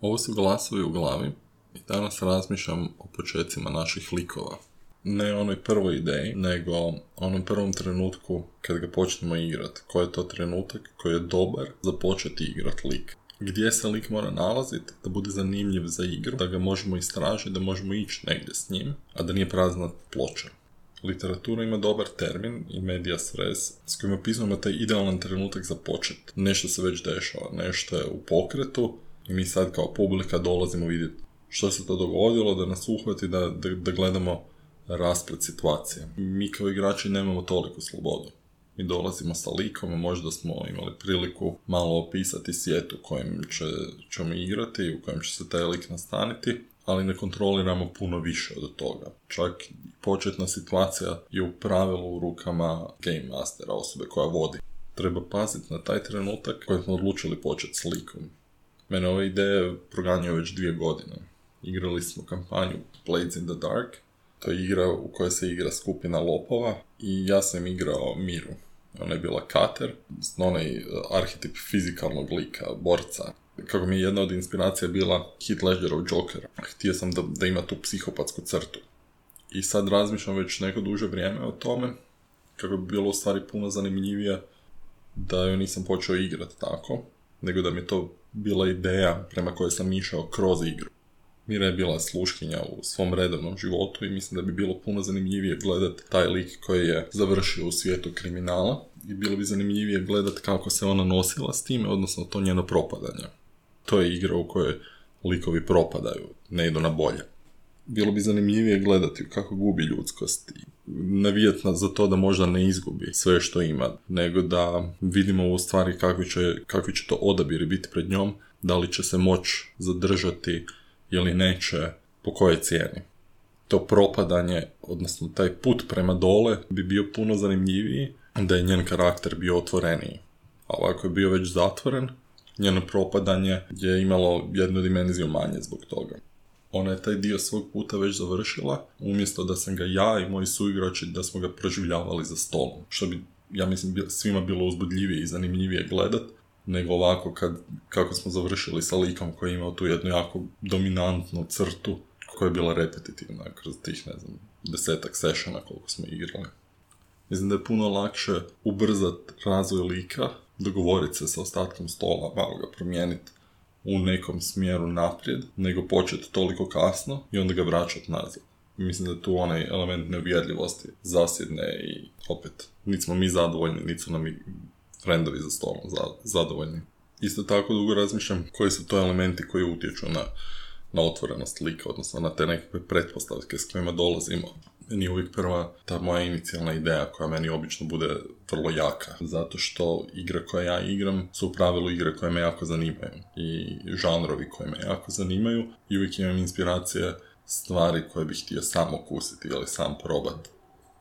Ovo su glasovi u glavi i danas razmišljam o početcima naših likova. Ne onoj prvoj ideji, nego onom prvom trenutku kad ga počnemo igrat. Koji je to trenutak koji je dobar za početi igrat lik. Gdje se lik mora nalaziti da bude zanimljiv za igru, da ga možemo istražiti, da možemo ići negdje s njim, a da nije prazna ploča. Literatura ima dobar termin i media res s kojim opisujemo taj idealan trenutak za počet. Nešto se već dešava, nešto je u pokretu i mi sad kao publika dolazimo vidjeti što se to dogodilo, da nas uhvati, da, da, da gledamo rasplet situacije. Mi kao igrači nemamo toliko slobodu. Mi dolazimo sa likom, možda smo imali priliku malo opisati svijet u kojem će, ćemo igrati, u kojem će se taj lik nastaniti, ali ne kontroliramo puno više od toga. Čak početna situacija je u pravilu u rukama game mastera, osobe koja vodi. Treba paziti na taj trenutak koji smo odlučili početi s likom. Mene ove ideje proganjaju već dvije godine. Igrali smo kampanju Blades in the Dark, to je igra u kojoj se igra skupina lopova i ja sam igrao Miru. Ona je bila kater, onaj arhetip fizikalnog lika, borca. Kako mi je jedna od inspiracija bila Heath Ledgerov Joker. Htio sam da, da ima tu psihopatsku crtu. I sad razmišljam već neko duže vrijeme o tome, kako bi bilo u stvari puno zanimljivije da ju nisam počeo igrati tako, nego da mi to bila ideja prema kojoj sam išao kroz igru. Mira je bila sluškinja u svom redovnom životu i mislim da bi bilo puno zanimljivije gledati taj lik koji je završio u svijetu kriminala i bilo bi zanimljivije gledati kako se ona nosila s time, odnosno to njeno propadanje. To je igra u kojoj likovi propadaju, ne idu na bolje. Bilo bi zanimljivije gledati kako gubi ljudskost i navijati za to da možda ne izgubi sve što ima, nego da vidimo u stvari kakvi će, kakvi će to odabiri biti pred njom, da li će se moć zadržati ili neće, po kojoj cijeni. To propadanje, odnosno taj put prema dole bi bio puno zanimljiviji da je njen karakter bio otvoreniji. A ovako je bio već zatvoren, njeno propadanje je imalo jednu dimenziju manje zbog toga. Ona je taj dio svog puta već završila, umjesto da sam ga ja i moji suigrači da smo ga proživljavali za stolom. Što bi, ja mislim, svima bilo uzbudljivije i zanimljivije gledat, nego ovako kad, kako smo završili sa likom koji je imao tu jednu jako dominantnu crtu koja je bila repetitivna kroz tih, ne znam, desetak sessiona koliko smo igrali. Mislim da je puno lakše ubrzat razvoj lika, dogovoriti se sa ostatkom stola, malo ga promijeniti u nekom smjeru naprijed, nego početi toliko kasno i onda ga vraćati nazad. Mislim da je tu onaj element neuvjerljivosti zasjedne i opet, niti smo mi zadovoljni, niti su nam i frendovi za stolom za, zadovoljni. Isto tako dugo razmišljam koji su to elementi koji utječu na, na otvorenost lika, odnosno na te nekakve pretpostavke s kojima dolazimo. Meni je uvijek prva ta moja inicijalna ideja koja meni obično bude vrlo jaka. Zato što igre koje ja igram su u pravilu igre koje me jako zanimaju. I žanrovi koje me jako zanimaju. I uvijek imam inspiracije stvari koje bih htio sam okusiti ili sam probati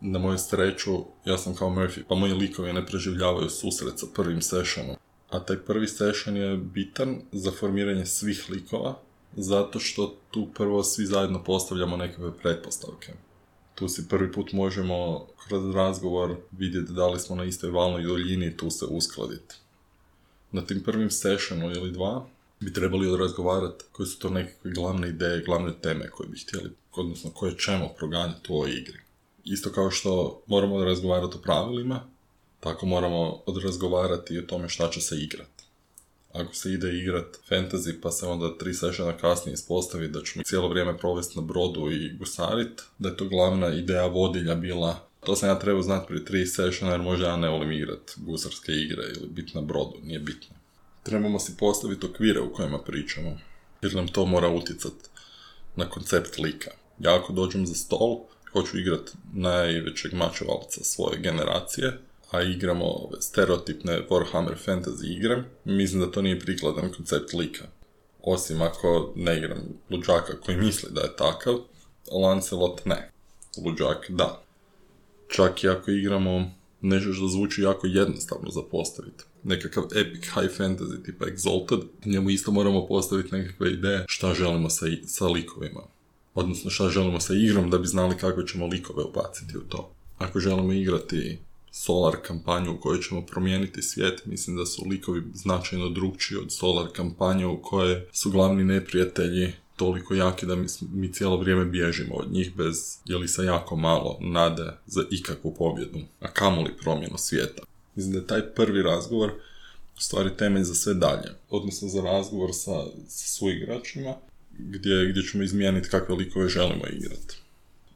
na moju sreću, ja sam kao Murphy, pa moji likovi ne preživljavaju susret sa prvim sessionom. A taj prvi session je bitan za formiranje svih likova, zato što tu prvo svi zajedno postavljamo nekakve pretpostavke. Tu si prvi put možemo kroz razgovor vidjeti da li smo na istoj valnoj duljini tu se uskladiti. Na tim prvim sessionu ili dva bi trebali razgovarati koje su to nekakve glavne ideje, glavne teme koje bi htjeli, odnosno koje ćemo proganjati u ovoj igri isto kao što moramo razgovarati o pravilima, tako moramo odrazgovarati o tome šta će se igrati. Ako se ide igrat fantasy pa se onda tri sessiona kasnije ispostavi da ćemo cijelo vrijeme provesti na brodu i gusarit, da je to glavna ideja vodilja bila to sam ja trebao znati prije tri sessiona jer možda ja ne volim igrat gusarske igre ili biti na brodu, nije bitno. Trebamo si postaviti okvire u kojima pričamo, jer nam to mora utjecati na koncept lika. Ja ako dođem za stol, hoću igrat najvećeg mačevalca svoje generacije, a igramo stereotipne Warhammer fantasy igre, mislim da to nije prikladan koncept lika. Osim ako ne igram luđaka koji misli da je takav, Lancelot ne. Luđak da. Čak i ako igramo nešto što zvuči jako jednostavno za postaviti. Nekakav epic high fantasy tipa Exalted, njemu isto moramo postaviti nekakve ideje šta želimo sa, sa likovima odnosno šta želimo sa igrom da bi znali kako ćemo likove ubaciti u to. Ako želimo igrati solar kampanju u kojoj ćemo promijeniti svijet. Mislim da su likovi značajno drugčiji od solar kampanje u kojoj su glavni neprijatelji toliko jaki da mi, cijelo vrijeme bježimo od njih bez ili sa jako malo nade za ikakvu pobjedu, a kamoli promjenu svijeta. Mislim da je taj prvi razgovor u stvari temelj za sve dalje, odnosno za razgovor sa, sa suigračima gdje, gdje ćemo izmijeniti kakve likove želimo igrati.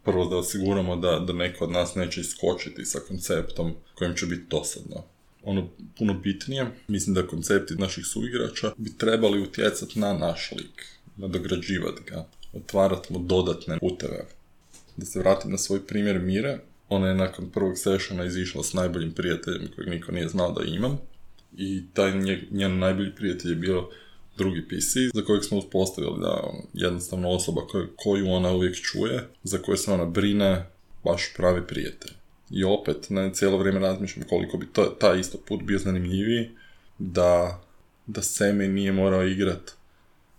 Prvo da osiguramo da, da neko od nas neće iskočiti sa konceptom kojim će biti dosadno. Ono puno bitnije, mislim da koncepti naših suigrača bi trebali utjecati na naš lik, nadograđivati ga, otvarati mu dodatne puteve. Da se vratim na svoj primjer Mire, ona je nakon prvog sessiona izišla s najboljim prijateljem kojeg niko nije znao da imam. I taj njen najbolji prijatelj je bio drugi PC za kojeg smo uspostavili da jednostavno osoba koju, ona uvijek čuje, za koju se ona brine, baš pravi prijatelj. I opet, ne, cijelo vrijeme razmišljam koliko bi to, taj isto put bio zanimljiviji, da, da Semi nije morao igrat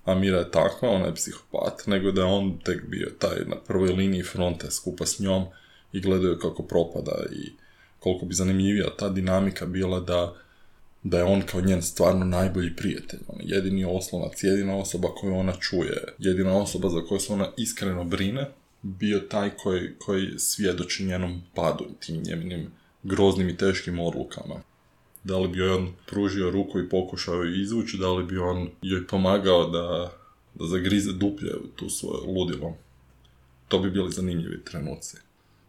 a Mira je takva, ona je psihopat, nego da je on tek bio taj na prvoj liniji fronte skupa s njom i gledaju kako propada i koliko bi zanimljivija ta dinamika bila da da je on kao njen stvarno najbolji prijatelj. On je jedini oslonac, jedina osoba koju ona čuje, jedina osoba za koju se ona iskreno brine, bio taj koji, koji svjedoči njenom padu, tim njenim groznim i teškim odlukama. Da li bi on pružio ruku i pokušao ju izvući, da li bi on joj pomagao da, da zagrize duplje u tu svoje ludilo. To bi bili zanimljivi trenuci.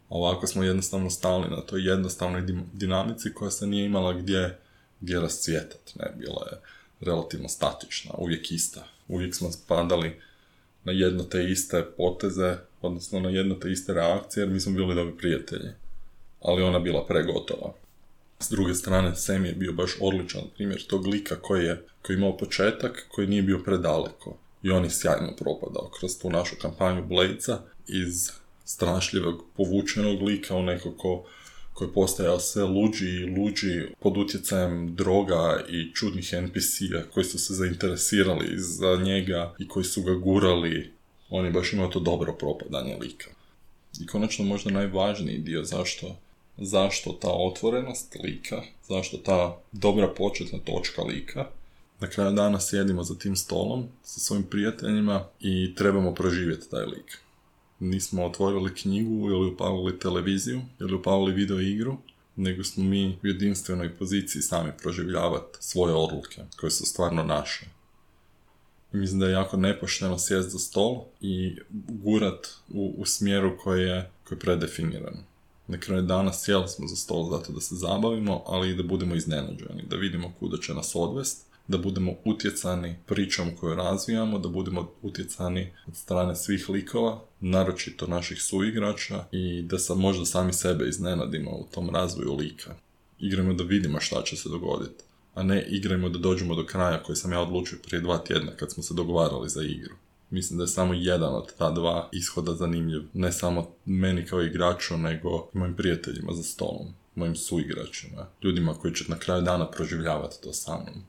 Ovako smo jednostavno stali na toj jednostavnoj dinamici koja se nije imala gdje gdje rascvjetati, ne, bila je relativno statična, uvijek ista. Uvijek smo spadali na jedno te iste poteze, odnosno na jedno te iste reakcije, jer mi smo bili dobri prijatelji. Ali ona bila pregotova. S druge strane, Sam je bio baš odličan primjer tog lika koji je koji imao početak, koji nije bio predaleko. I on je sjajno propadao kroz tu našu kampanju Bladesa iz strašljivog povučenog lika u neko ko koji postajao sve luđi i luđi pod utjecajem droga i čudnih NPC-a koji su se zainteresirali za njega i koji su ga gurali. On je baš imao to dobro propadanje lika. I konačno možda najvažniji dio zašto, zašto ta otvorenost lika, zašto ta dobra početna točka lika. Na kraju dana sjedimo za tim stolom sa svojim prijateljima i trebamo proživjeti taj lik nismo otvorili knjigu ili upavili televiziju ili upavili video igru, nego smo mi u jedinstvenoj poziciji sami proživljavati svoje odluke koje su stvarno naše. Mislim da je jako nepošteno sjest za stol i gurat u, u smjeru koji je, koji je predefiniran. Na kraju dana sjeli smo za stol zato da se zabavimo, ali i da budemo iznenađeni, da vidimo kuda će nas odvest da budemo utjecani pričom koju razvijamo, da budemo utjecani od strane svih likova, naročito naših suigrača i da sam možda sami sebe iznenadimo u tom razvoju lika. Igramo da vidimo šta će se dogoditi, a ne igrajmo da dođemo do kraja koji sam ja odlučio prije dva tjedna kad smo se dogovarali za igru. Mislim da je samo jedan od ta dva ishoda zanimljiv. Ne samo meni kao igraču, nego i mojim prijateljima za stolom, mojim suigračima, ljudima koji će na kraju dana proživljavati to sa mnom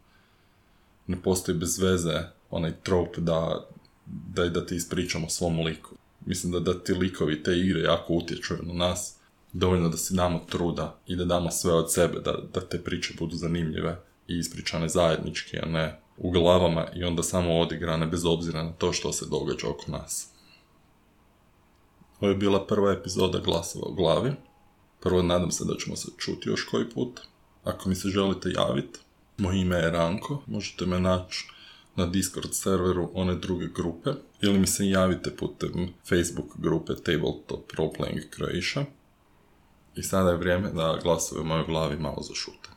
ne postoji bez veze onaj trop da, da, da ti ispričamo svom liku. Mislim da, da ti likovi te igre jako utječu na nas, dovoljno da si damo truda i da damo sve od sebe, da, da te priče budu zanimljive i ispričane zajednički, a ne u glavama i onda samo odigrane bez obzira na to što se događa oko nas. Ovo je bila prva epizoda Glasova u glavi. Prvo nadam se da ćemo se čuti još koji put. Ako mi se želite javiti, moje ime je Ranko, možete me naći na Discord serveru one druge grupe ili mi se javite putem Facebook grupe Tabletop Roleplaying Croatia. I sada je vrijeme da glasove u mojoj glavi malo zašute.